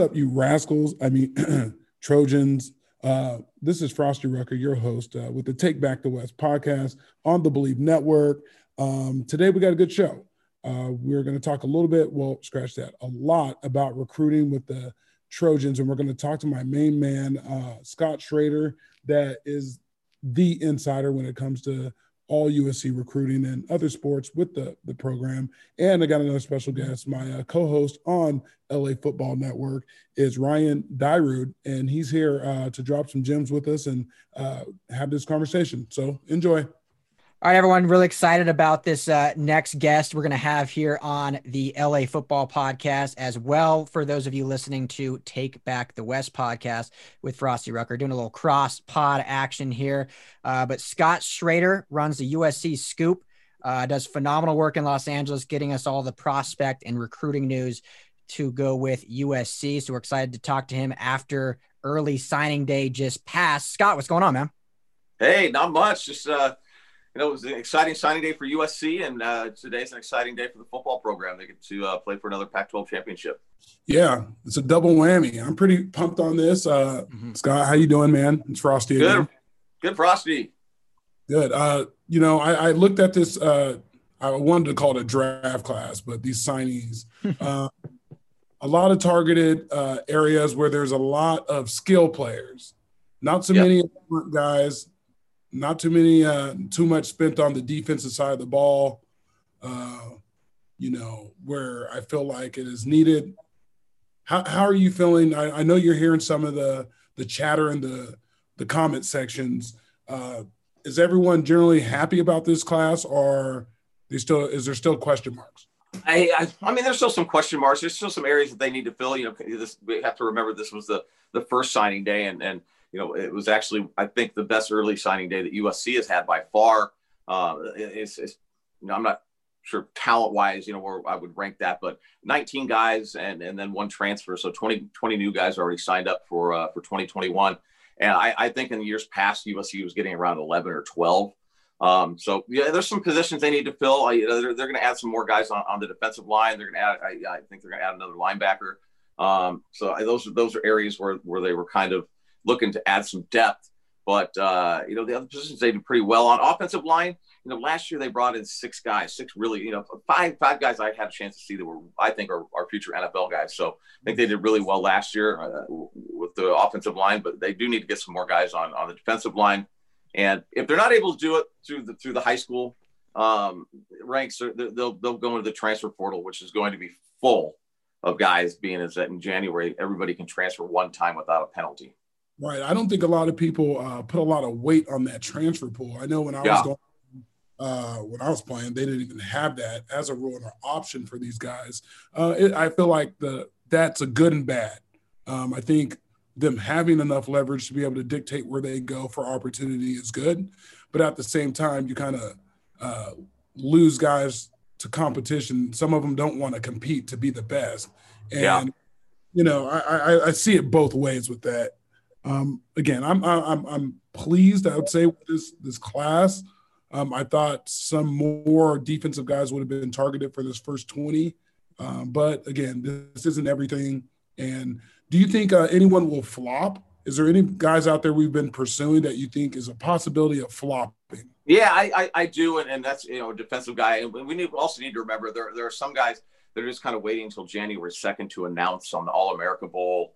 Up, you rascals? I mean, Trojans. Uh, this is Frosty Rucker, your host, uh, with the Take Back the West podcast on the Bleav Network. Um, today, we got a good show. Uh, we're going to talk a little bit, well, scratch that, a lot about recruiting with the Trojans. And we're going to talk to my main man, uh, Scott Schrader, that is the insider when it comes to all USC recruiting and other sports with the, the program. And I got another special guest. My uh, co host on LA Football Network is Ryan Dyrud, and he's here uh, to drop some gems with us and uh, have this conversation. So enjoy. All right, everyone, really excited about this uh, next guest we're going to have here on the LA Football Podcast as well. For those of you listening to Take Back the West podcast with Frosty Rucker, doing a little cross pod action here. Uh, but Scott Schrader runs the USC Scoop, uh, does phenomenal work in Los Angeles, getting us all the prospect and recruiting news to go with USC. So we're excited to talk to him after early signing day just passed. Scott, what's going on, man? Hey, not much. Just, uh, you know, it was an exciting signing day for USC, and uh, today's an exciting day for the football program. They get to uh, play for another Pac-12 championship. Yeah, it's a double whammy. I'm pretty pumped on this. Uh, mm-hmm. Scott, how you doing, man? It's Frosty. Good, again. good, Frosty. Good. Uh, you know, I, I looked at this. Uh, I wanted to call it a draft class, but these signees, uh, a lot of targeted uh, areas where there's a lot of skill players, not so yep. many guys not too many, uh, too much spent on the defensive side of the ball. Uh, you know, where I feel like it is needed. How, how are you feeling? I, I know you're hearing some of the the chatter in the the comment sections. Uh, is everyone generally happy about this class, or is still is there still question marks? I, I, I mean, there's still some question marks. There's still some areas that they need to fill. You know, this, we have to remember this was the the first signing day, and and you know, it was actually, I think, the best early signing day that USC has had by far. Uh, it's, it's you know, I'm not sure talent wise, you know, where I would rank that, but 19 guys and, and then one transfer. So 20, 20 new guys already signed up for, uh, for 2021. And I, I think in the years past, USC was getting around 11 or 12. Um, so yeah, there's some positions they need to fill. I, they're, they're going to add some more guys on, on the defensive line. They're going to add, I, I, think they're going to add another linebacker. Um, so I, those are, those are areas where, where they were kind of, looking to add some depth. But uh, you know, the other positions they did pretty well on offensive line. You know, last year they brought in six guys, six really, you know, five five guys I had a chance to see that were I think are, are future NFL guys. So I think they did really well last year uh, with the offensive line, but they do need to get some more guys on on the defensive line. And if they're not able to do it through the through the high school um, ranks, they'll they'll go into the transfer portal, which is going to be full of guys. Being as that in January, everybody can transfer one time without a penalty. Right. I don't think a lot of people uh, put a lot of weight on that transfer pool. I know when I yeah. was going, uh, when I was playing, they didn't even have that as a rule or option for these guys. Uh, it, I feel like the that's a good and bad. Um, I think them having enough leverage to be able to dictate where they go for opportunity is good, but at the same time, you kind of uh, lose guys to competition. Some of them don't want to compete to be the best, and yeah. you know I, I, I see it both ways with that. Um, again, I'm I'm I'm pleased. I would say with this this class. Um, I thought some more defensive guys would have been targeted for this first 20. Um, but again, this isn't everything. And do you think uh, anyone will flop? Is there any guys out there we've been pursuing that you think is a possibility of flopping? Yeah, I, I, I do. And, and that's, you know, a defensive guy. And we need, also need to remember there, there are some guys that are just kind of waiting until January 2nd to announce on the All America Bowl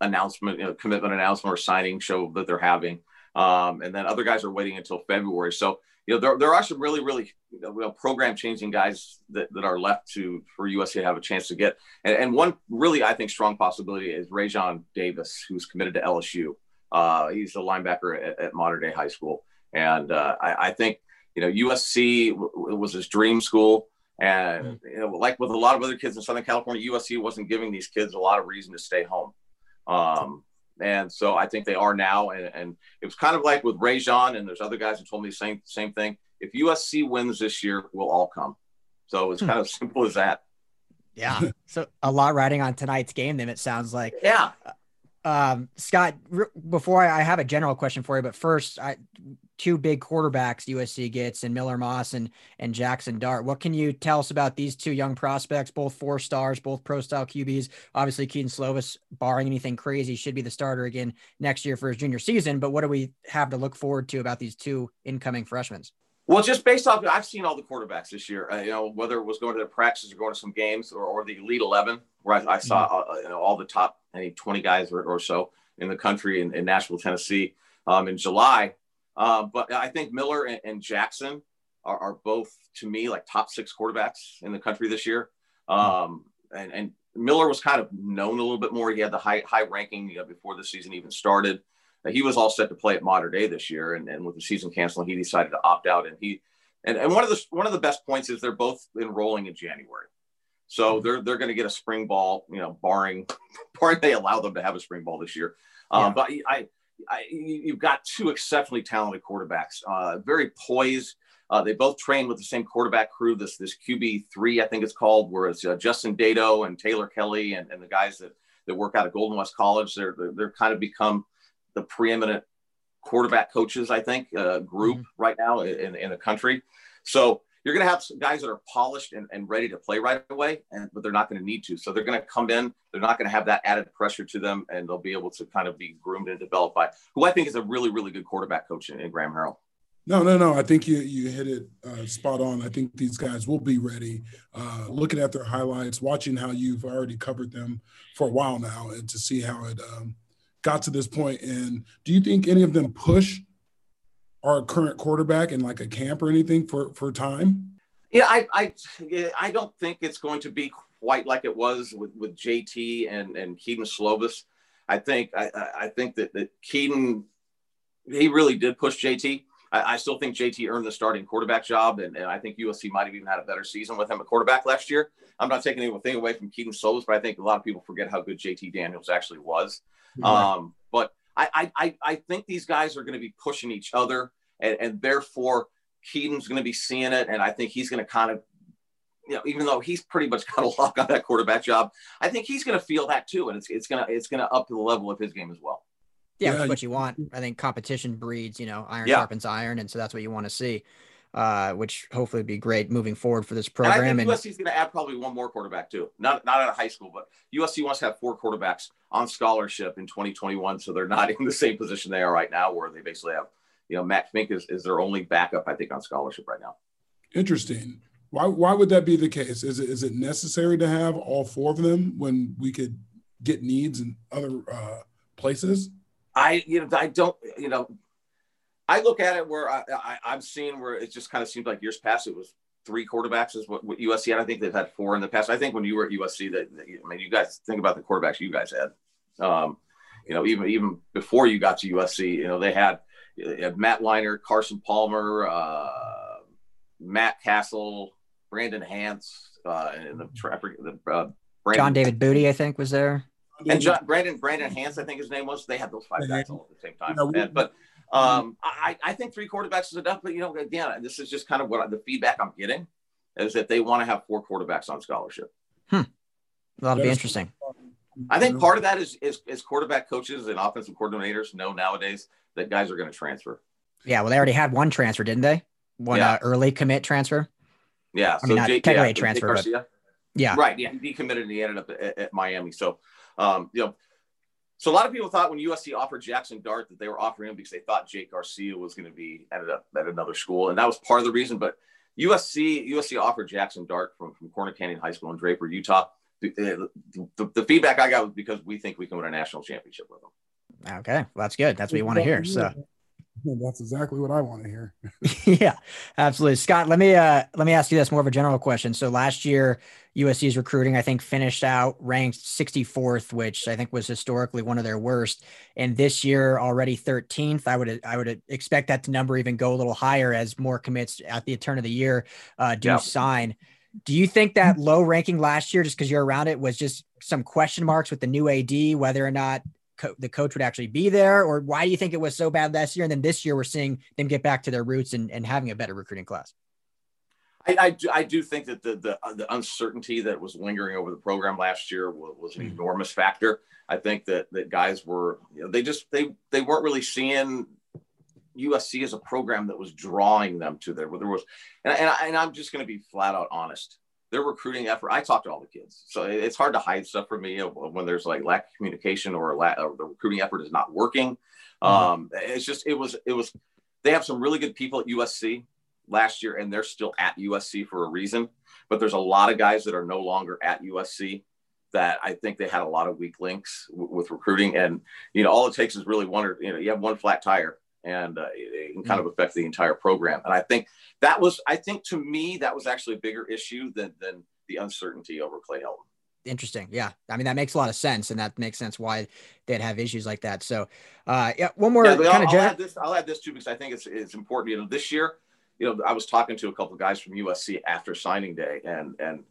announcement, you know, commitment announcement or signing show that they're having. Um, and then other guys are waiting until February. So, you know, there, there are some really, really you know, program changing guys that, that are left to for USC to have a chance to get. And, and one really, I think, strong possibility is Raesjon Davis, who's committed to LSU. Uh, he's a linebacker at, at Mater Dei High School. And uh, I, I, think, you know, USC w- was his dream school. And mm-hmm. you know, like with a lot of other kids in Southern California, USC wasn't giving these kids a lot of reason to stay home. Um, and so I think they are now. And, and it was kind of like with Rajon, and there's other guys who told me the same same thing. If USC wins this year, we'll all come. So it's hmm. kind of simple as that. Yeah. So a lot riding on tonight's game. Then it sounds like. Yeah. Um, Scott, before I, I, have a general question for you, but first, I, two big quarterbacks USC gets and Miller Moss and and Jackson Dart. What can you tell us about these two young prospects, both four stars, both pro style QBs? Obviously, Kedon Slovis, barring anything crazy, should be the starter again next year for his junior season. But what do we have to look forward to about these two incoming freshmen? Well, just based off, I've seen all the quarterbacks this year. Uh, you know, whether it was going to the practices or going to some games or, or the Elite Eleven, where I, I saw mm-hmm. uh, you know all the top any twenty guys or, or so in the country in, in Nashville, Tennessee, um, in July. Um, but I think Miller and, and Jackson are, are, both, to me, like top six quarterbacks in the country this year. Um, and, and, Miller was kind of known a little bit more. He had the high high ranking you know, before the season even started. Uh, he was all set to play at Mater Dei this year, and, and with the season canceling, he decided to opt out. And he and, and one of the one of the best points is they're both enrolling in January. So they're they're going to get a spring ball, you know, barring barring they allow them to have a spring ball this year. Um, yeah. But I I, you've got two exceptionally talented quarterbacks, uh, very poised. Uh, they both train with the same quarterback crew, this this QB three, I think it's called, where it's uh, Justin Dado and Taylor Kelly and, and the guys that, that work out of Golden West College. They're, they're, they're kind of become the preeminent quarterback coaches, I think, uh, group mm-hmm. right now in, in the country. So you're going to have guys that are polished and, and ready to play right away, and but they're not going to need to. So they're going to come in. They're not going to have that added pressure to them, and they'll be able to kind of be groomed and developed by who I think is a really, really good quarterback coach in, in Graham Harrell. No, no, no. I think you you hit it uh, spot on. I think these guys will be ready. Uh, looking at their highlights, watching how you've already covered them for a while now, and to see how it um, got to this point. And do you think any of them push our current quarterback in like a camp or anything for for time? Yeah, I I I don't think it's going to be quite like it was with, with JT and and Kedon Slovis. I think I, I think that that Kedon he really did push JT. I, I, still think JT earned the starting quarterback job, and, and, I think USC might have even had a better season with him at quarterback last year. I'm not taking anything away from Kedon Slovis, but I think a lot of people forget how good JT Daniels actually was. Um, but I, I I think these guys are going to be pushing each other and, and therefore Kedon's going to be seeing it, and I think he's going to kind of, you know, even though he's pretty much got a lock on that quarterback job, I think he's going to feel that too, and it's it's gonna it's gonna up to the level of his game as well. Yeah, yeah. what you want. I think competition breeds, you know, iron yeah. sharpens iron, and so that's what you want to see. Uh, which hopefully would be great moving forward for this program. And I think USC is going to add probably one more quarterback too. Not not out of high school, but USC wants to have four quarterbacks on scholarship in 2021, so they're not in the same position they are right now, where they basically have you know, Matt Fink is, is their only backup, I think, on scholarship right now. Interesting. Why, why would that be the case? Is it, is it necessary to have all four of them when we could get needs in other uh, places? I, you know, I don't, you know, I look at it where I, I, am seeing where it just kind of seems like years past it was three quarterbacks is what, what USC had. I think they've had four in the past. I think when you were at USC, that, that I mean, you guys think about the quarterbacks you guys had. Um, you know, even even before you got to USC, you know, they had Matt Leinart, Carson Palmer, uh, Matt Cassel, Brandon Hance, uh, and the, the uh, Brandon, John David Booty, I think, was there. And John, Brandon Brandon Hance, I think his name was. They had those five guys all at the same time. and, but um, I, I think three quarterbacks is enough. But you know, again, this is just kind of what the feedback I'm getting is that they want to have four quarterbacks on scholarship. Hmm. That'll be interesting. I think part of that is, is, is quarterback coaches and offensive coordinators know nowadays that guys are going to transfer. Yeah, well, they already had one transfer, didn't they? One yeah. uh, early commit transfer. Yeah, I mean, not Jake, technically yeah, transfer, but yeah, right. Yeah, he committed and he ended up at, at Miami. So, um, you know, so a lot of people thought when USC offered Jackson Dart that they were offering him because they thought Jake Garcia was going to be ended up at another school, and that was part of the reason. But USC USC offered Jackson Dart from from Corner Canyon High School in Draper, Utah. The, eh, the, the, feedback I got was because we think we can win a national championship with them. Okay, well, that's good. That's what you want to hear. So that's exactly what I want to hear. yeah, absolutely. Scott, let me uh let me ask you this more of a general question. So last year USC's recruiting I think finished out ranked 64th, which I think was historically one of their worst. And this year already 13th. I would I would expect that to number even go a little higher as more commits at the turn of the year uh do sign. Do you think that low ranking last year, just because you're around it, was just some question marks with the new AD, whether or not co- the coach would actually be there, or why do you think it was so bad last year? And then this year, we're seeing them get back to their roots and, and having a better recruiting class. I, I, do, I do think that the, the, the uncertainty that was lingering over the program last year was, was an mm-hmm. enormous factor. I think that that guys were you know, they just they they weren't really seeing USC as a program that was drawing them to there. There was, and, and, I, and I'm just going to be flat out honest. Their recruiting effort. I talk to all the kids, so it's hard to hide stuff from me when there's like lack of communication or, lack, or the recruiting effort is not working. Mm-hmm. Um, it's just it was it was. They have some really good people at USC last year, and they're still at USC for a reason. But there's a lot of guys that are no longer at USC that I think they had a lot of weak links w- with recruiting. And, you know, all it takes is really one or, you know, you have one flat tire and uh, it, can kind of affect the entire program. And I think that was, I think to me, that was actually a bigger issue than, than the uncertainty over Clay Helton. Interesting. Yeah. I mean, that makes a lot of sense. And that makes sense why they'd have issues like that. So, uh, yeah, one more yeah, kind I'll, of, I'll add this, I'll add this too, because I think it's, it's important, you know, this year, you know, I was talking to a couple of guys from USC after signing day and, and,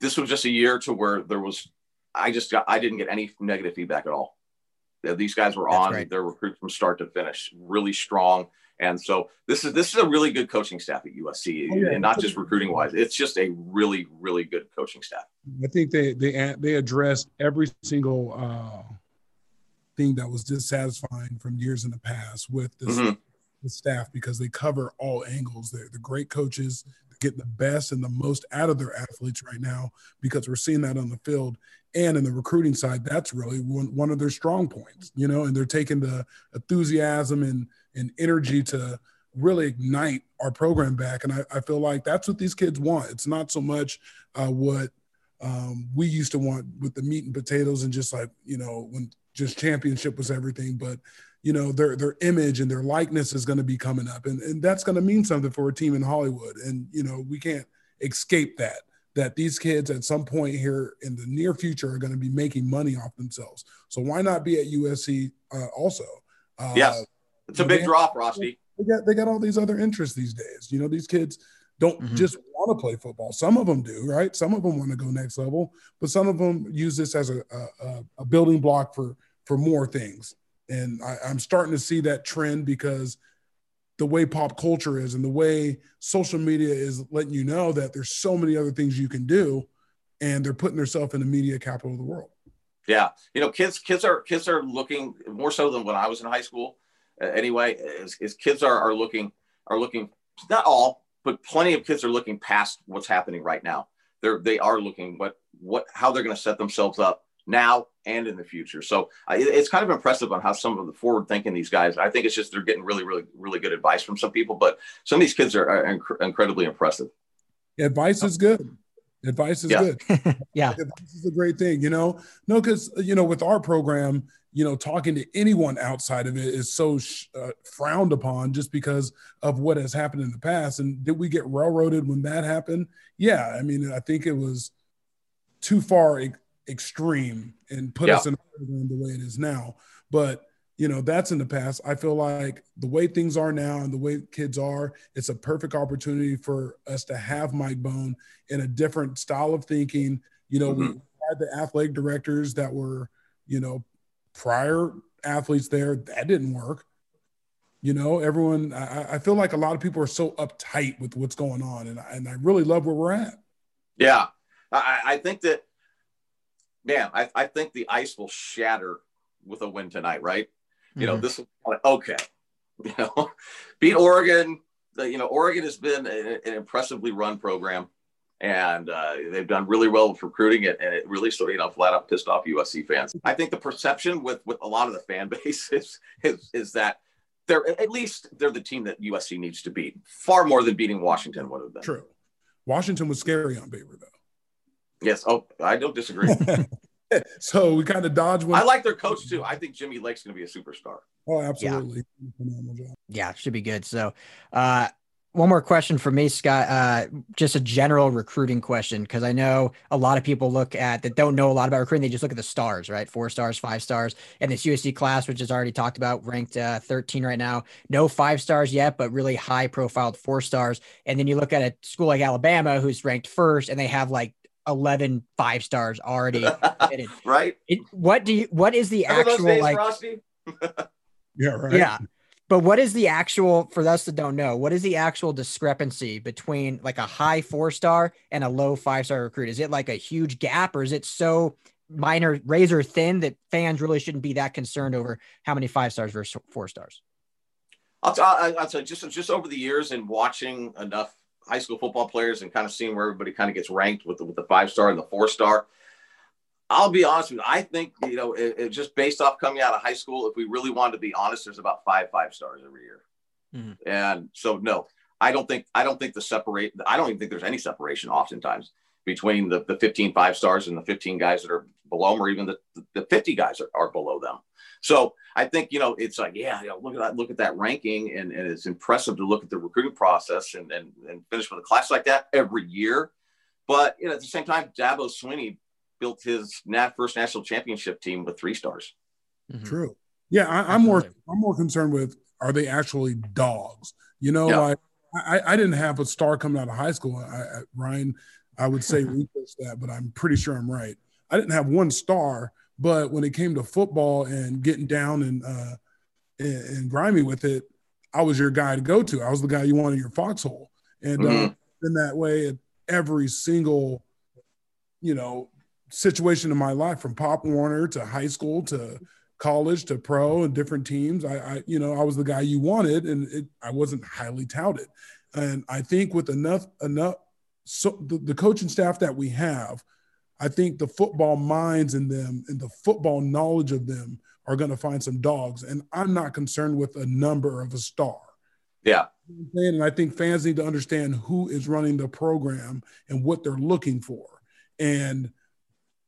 this was just a year to where there was I just got I didn't get any negative feedback at all. These guys were That's on right. their recruit from start to finish, really strong. And so this is this is a really good coaching staff at USC, oh, yeah. and not just recruiting wise. It's just a really really good coaching staff. I think they they they addressed every single uh, thing that was dissatisfying from years in the past with this mm-hmm. the staff because they cover all angles. They're the great coaches get the best and the most out of their athletes right now because we're seeing that on the field and in the recruiting side, that's really one, one of their strong points, you know, and they're taking the enthusiasm and, and energy to really ignite our program back. And I, I feel like that's what these kids want. It's not so much uh, what um, we used to want with the meat and potatoes and just like, you know, when just championship was everything, but you know, their their image and their likeness is going to be coming up. And, and that's going to mean something for a team in Hollywood. And, you know, we can't escape that that these kids at some point here in the near future are going to be making money off themselves. So why not be at USC uh, also? Uh, yes, it's a big have, draw, Frosty. They got they got all these other interests these days. You know, these kids don't mm-hmm. just want to play football. Some of them do, right? Some of them want to go next level, but some of them use this as a a, a building block for for more things. And I, I'm starting to see that trend because the way pop culture is and the way social media is letting you know that there's so many other things you can do and they're putting themselves in the media capital of the world. Yeah. You know kids kids are kids are looking more so than when i was in high school uh, anyway is, is kids are, are looking are looking not all but plenty of kids are looking past what's happening right now. They're they are looking what what how they're going to set themselves up now and in the future. So uh, it's kind of impressive on how some of the forward thinking these guys. I think it's just they're getting really, really, really good advice from some people, but some of these kids are, are inc- incredibly impressive. Advice is good. Advice is yeah. good. yeah, advice is a great thing. You know, no, because you know, with our program, you know, talking to anyone outside of it is so uh, frowned upon just because of what has happened in the past. And did we get railroaded when that happened? Yeah, I mean, I think it was too far extreme and put yeah. us in the way it is now. But you know, that's in the past. I feel like the way things are now and the way kids are, it's a perfect opportunity for us to have Mike Bohn in a different style of thinking. You know, mm-hmm. we had the athletic directors that were, you know, prior athletes there. That didn't work. You know, everyone, I, I feel like a lot of people are so uptight with what's going on. And, and I really love where we're at. Yeah. I, I think that man, I, I think the ice will shatter with a win tonight, right? Mm-hmm. You know, mm-hmm. this is okay. You know, beat Oregon. You know, Oregon has been a, an impressively run program, and uh, they've done really well with recruiting it, and it really sort of you know flat out pissed off USC fans. I think the perception with with a lot of the fan base is is, is that they're at least they're the team that USC needs to beat, far more than beating Washington would have been. True. Washington was scary on paper, though. Yes. Oh, I don't disagree. so we kind of dodge one. I like their coach too. I think Jimmy Lake's going to be a superstar. Oh, absolutely. Yeah. yeah, should be good. So, uh, one more question for me, Scott. Uh, just a general recruiting question because I know a lot of people look at that don't know a lot about recruiting. They just look at the stars, right? Four stars, five stars, and this USC class, which is already talked about, ranked uh, 13 right now. No five stars yet, but really high profiled four stars. And then you look at a school like Alabama, who's ranked first, and they have like 11 five stars already. right. It, what do you? What is the actual days, like? yeah. Right. Yeah. But what is the actual, for those that don't know, what is the actual discrepancy between like a high four star and a low five star recruit? Is it like a huge gap or is it so minor, razor thin that fans really shouldn't be that concerned over how many five stars versus four stars? I'll, t- I'll, I'll tell you, just, just over the years and watching enough high school football players and kind of seeing where everybody kind of gets ranked with the, with the five star and the four star, I'll be honest with you. I think you know, it, it just based off coming out of high school, if we really wanted to be honest, there's about five five stars every year, mm-hmm. and so no, I don't think I don't think the separate. I don't even think there's any separation oftentimes between the the 15 five stars and the 15 guys that are below them, or even the the 50 guys are, are below them. So I think you know it's like yeah, you know, look at that look at that ranking, and, and it's impressive to look at the recruiting process and and, and finish with a class like that every year. But you know, at the same time, Dabo Swinney built his nat- first national championship team with three stars. Mm-hmm. True. Yeah, I, am more I'm more concerned with are they actually dogs? You know, yeah. like I, I didn't have a star coming out of high school. I, I, Ryan, I would say research that, but I'm pretty sure I'm right. I didn't have one star, but when it came to football and getting down and uh, and, and grimy with it, I was your guy to go to. I was the guy you wanted your foxhole, and uh, mm-hmm. uh, in that way, at every single, you know, situation in my life from Pop Warner to high school to college to pro and different teams. I, I you know, I was the guy you wanted, and it, I wasn't highly touted. And I think with enough enough so the, the coaching staff that we have, I think the football minds in them and the football knowledge of them are going to find some dogs. And I'm not concerned with a number of a star. Yeah. And I think fans need to understand who is running the program and what they're looking for. And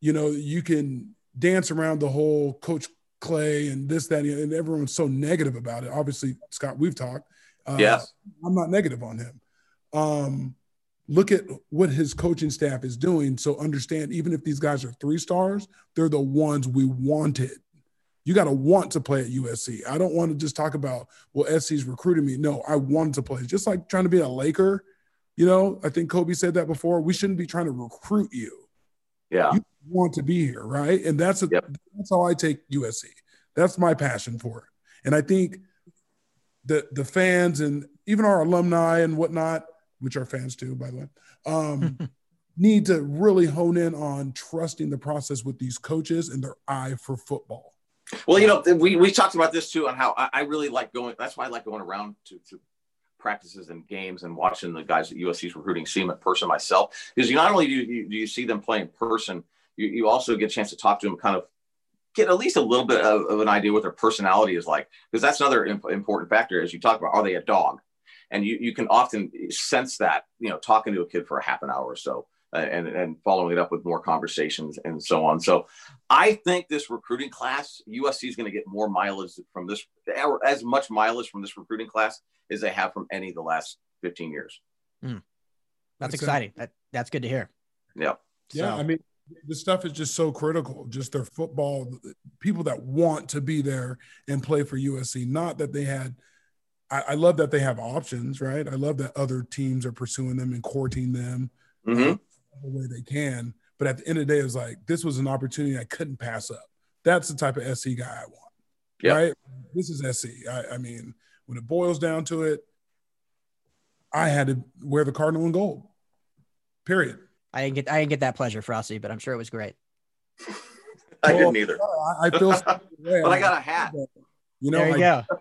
you know, you can dance around the whole Coach Clay and this, that, and everyone's so negative about it. Obviously, Scott, we've talked. Uh, yes. I'm not negative on him. Um, look at what his coaching staff is doing. So understand, even if these guys are three stars, they're the ones we wanted. You got to want to play at USC. I don't want to just talk about, well, SC's recruiting me. No, I wanted to play. Just like trying to be a Laker. You know, I think Kobe said that before. We shouldn't be trying to recruit you. Yeah. You want to be here, right? And that's a, yep. that's how I take USC. That's my passion for it. And I think the the fans and even our alumni and whatnot, which are fans too, by the way, um, need to really hone in on trusting the process with these coaches and their eye for football. Well, you know, we, we talked about this too on how I, I really like going. That's why I like going around to, to practices and games and watching the guys at USC's recruiting see them in person myself. Because you not only do you, do you see them play in person, you, you also get a chance to talk to them, kind of get at least a little bit of, of an idea what their personality is like. Because that's another imp- important factor as you talk about, are they a dog? And you, you can often sense that, you know, talking to a kid for a half an hour or so. Uh, and, and following it up with more conversations and so on. So I think this recruiting class, USC is going to get more mileage from this, or as much mileage from this recruiting class as they have from any of the last 15 years. Mm. That's, exciting. That, that's good to hear. Yeah. Yeah. So. I mean, the stuff is just so critical. Just their football, people that want to be there and play for USC. Not that they had. I, I love that they have options, right? I love that other teams are pursuing them and courting them mm-hmm. the way they can. But at the end of the day, it's like this was an opportunity I couldn't pass up. That's the type of SC guy I want. Yep. Right? This is SC. I, I mean, when it boils down to it, I had to wear the cardinal and gold. Period. I didn't get I didn't get that pleasure, Frosty, but I'm sure it was great. I well, didn't either. I, feel, but I got a hat. You know, there you I, go.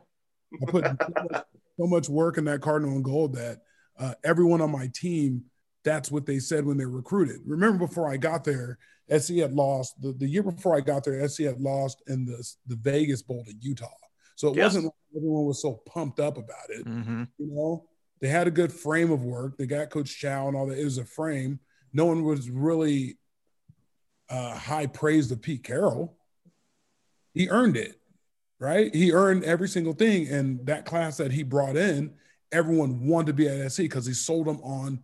I put so much work in that cardinal and gold that uh, everyone on my team, that's what they said when they recruited. Remember, before I got there, SC had lost the, the year before I got there. SC had lost in the the Vegas Bowl to Utah, so it yes. wasn't like everyone was so pumped up about it. Mm-hmm. You know, they had a good frame of work. They got Coach Chow and all that. It was a frame no one was really uh, high praise of Pete Carroll. He earned it, right? He earned every single thing. And that class that he brought in, everyone wanted to be at SC because he sold them on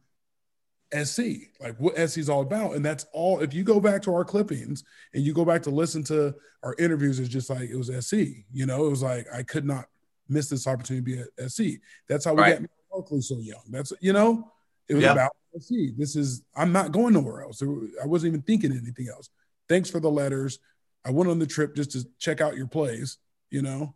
SC, like what SC is all about. And that's all. If you go back to our clippings and you go back to listen to our interviews, it's just like it was SC. You know, it was like I could not miss this opportunity to be at SC. That's how we right. got Barkley so young. That's you know, it was about SC. This is I'm not going nowhere else. I wasn't even thinking anything else. Thanks for the letters. I went on the trip just to check out your plays. You know.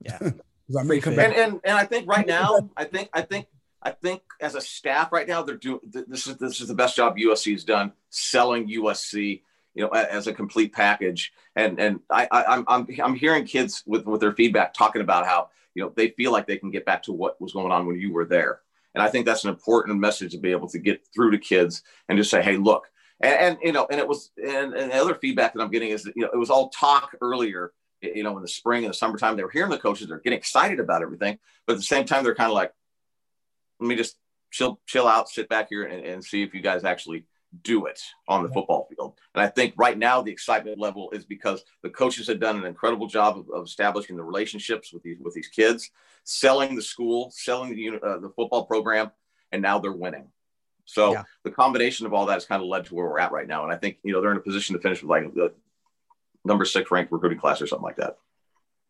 Yeah. I may come back. And, and and I think right now, I think I think I think as a staff right now, they're doing this is this is the best job USC has done selling USC, you know, as a complete package. And and I, I am I'm I'm hearing kids with with their feedback talking about how you know they feel like they can get back to what was going on when you were there. And I think that's an important message to be able to get through to kids and just say, hey, look, and, and you know, and it was and, and the other feedback that I'm getting is that you know it was all talk earlier you know, in the spring and the summertime, they were hearing the coaches, they're getting excited about everything. But at the same time, they're kind of like, let me just chill chill out, sit back here, and, and see if you guys actually do it on the football field. And I think right now the excitement level is because the coaches have done an incredible job of, of establishing the relationships with these with these kids, selling the school, selling the uh, the football program, and now they're winning. So yeah. the combination of all that has kind of led to where we're at right now. And I think you know they're in a position to finish with like number six ranked recruiting class or something like that.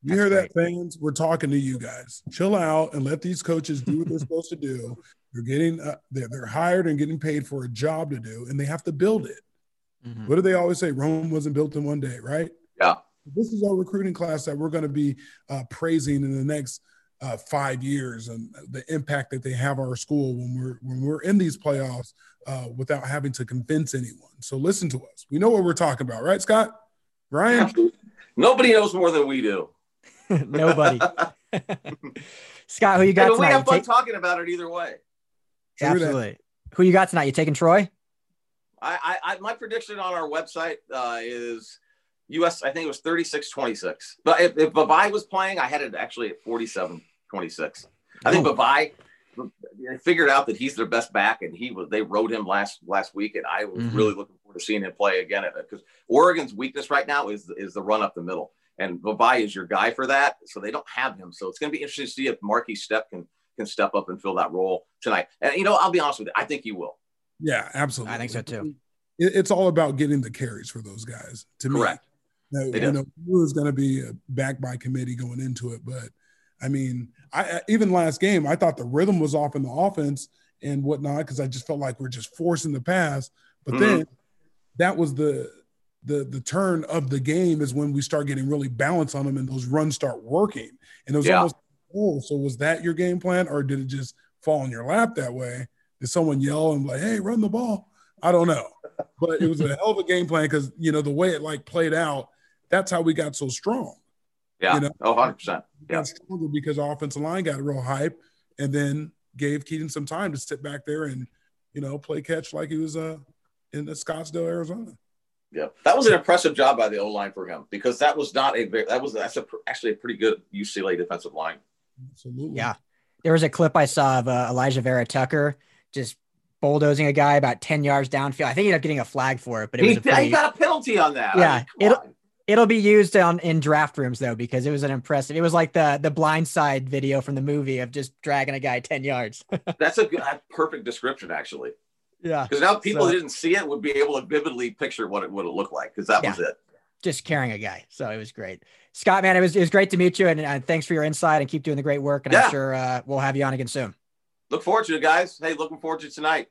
You hear that, fans? We're talking to you guys. Chill out and let these coaches do what they're supposed to do. They're getting uh, they're, they're hired and getting paid for a job to do, and they have to build it. Mm-hmm. What do they always say? Rome wasn't built in one day, right? Yeah. This is our recruiting class that we're going to be uh, praising in the next uh, five years, and the impact that they have on our school when we're when we're in these playoffs uh, without having to convince anyone. So listen to us. We know what we're talking about, right, Scott? Ryan? Nobody knows more than we do. Nobody. Scott, who you got hey, tonight? We have fun take... talking about it either way. Absolutely. Who you got tonight? You taking Troy? I, I, my prediction on our website uh, is US. I think it was 36 26. But if, if Vavae was playing, I had it actually at 47 26. I think oh. Vavae figured out that he's their best back, and he was. They rode him last last week, and I was mm-hmm. really looking forward to seeing him play again. Because Oregon's weakness right now is is the run up the middle and Vavae is your guy for that. So they don't have him. So it's going to be interesting to see if Markese Stepp can can step up and fill that role tonight. And you know, I'll be honest with you, I think he will. Yeah, absolutely. I think so too. it's all about getting the carries for those guys. To Correct. me, now, you know, was going to be backed by committee going into it, but I mean, I even last game, I thought the rhythm was off in the offense and whatnot because I just felt like we're just forcing the pass. But mm-hmm. then that was the the the turn of the game is when we start getting really balanced on them and those runs start working. And it was yeah. almost oh, so was that your game plan or did it just fall in your lap that way? Did someone yell and like, hey, run the ball? I don't know. But it was a hell of a game plan because you know the way it like played out, that's how we got so strong. Yeah. You know? Oh, 100%. Yeah. stronger because our offensive line got real hype and then gave Kedon some time to sit back there and, you know, play catch like he was uh, in Scottsdale, Arizona. Yeah, that was an impressive job by the O line for him because that was not a very that was that's a, actually a pretty good UCLA defensive line. Absolutely. Yeah, there was a clip I saw of uh, Alijah Vera-Tucker just bulldozing a guy about ten yards downfield. I think he ended up getting a flag for it, but it he, was pretty, he got a penalty on that. Yeah, I mean, it'll on. It'll be used on in draft rooms though because it was an impressive. It was like the the blind side video from the movie of just dragging a guy ten yards. that's a good, perfect description actually. Yeah. Because now people so, who didn't see it would be able to vividly picture what it would have looked like because that yeah, was it. Just carrying a guy. So it was great. Scott, man, it was, it was great to meet you and, and thanks for your insight and keep doing the great work. And yeah. I'm sure uh, we'll have you on again soon. Look forward to it, guys. Hey, looking forward to tonight.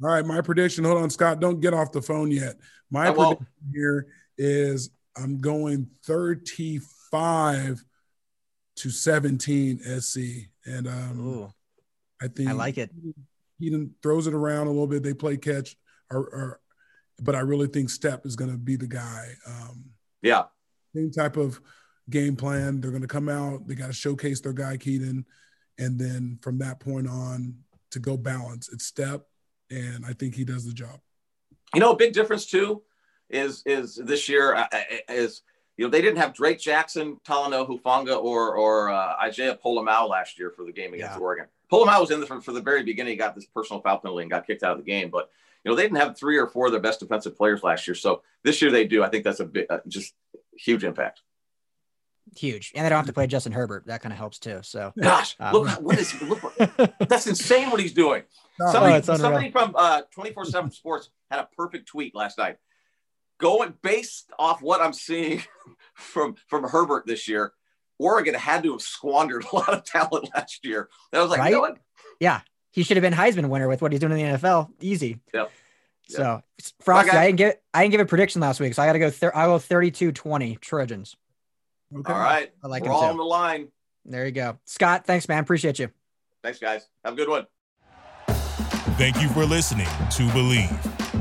All right. My prediction. Hold on, Scott. Don't get off the phone yet. My prediction here is I'm going 35 to 17 SC. And um, Ooh, I think I like it. He throws it around a little bit. They play catch, or, or but I really think Stepp is going to be the guy. Um, yeah, same type of game plan. They're going to come out. They got to showcase their guy Kedon, and then from that point on to go balance. It's Stepp, and I think he does the job. You know, a big difference too is is this year uh, uh, is you know they didn't have Drake Jackson, Talanoa Hufanga, or or uh, Isaiah Pola-Mao last year for the game against yeah. Oregon. Pola-Mao was in there from, for the very beginning. He got this personal foul penalty and got kicked out of the game. But you know they didn't have three or four of their best defensive players last year. So this year they do. I think that's a big, uh, just huge impact. huge, and they don't have to play Justin Herbert. That kind of helps too. So, gosh, um, look what is look that's insane what he's doing. Somebody, oh, somebody from uh, 24/7 Sports had a perfect tweet last night. Going based off what I'm seeing from from Herbert this year, Oregon had to have squandered a lot of talent last year. And I was like, right? you know what? Yeah, he should have been Heisman winner with what he's doing in the NFL. Easy. Yep. So Frosty, I didn't get I didn't give a prediction last week, so I got to go. Thir- I go 32-20 Trojans. Okay. All right, I like We're all too. on the line. There you go, Scott. Thanks, man. Appreciate you. Thanks, guys. Have a good one. Thank you for listening to Bleav.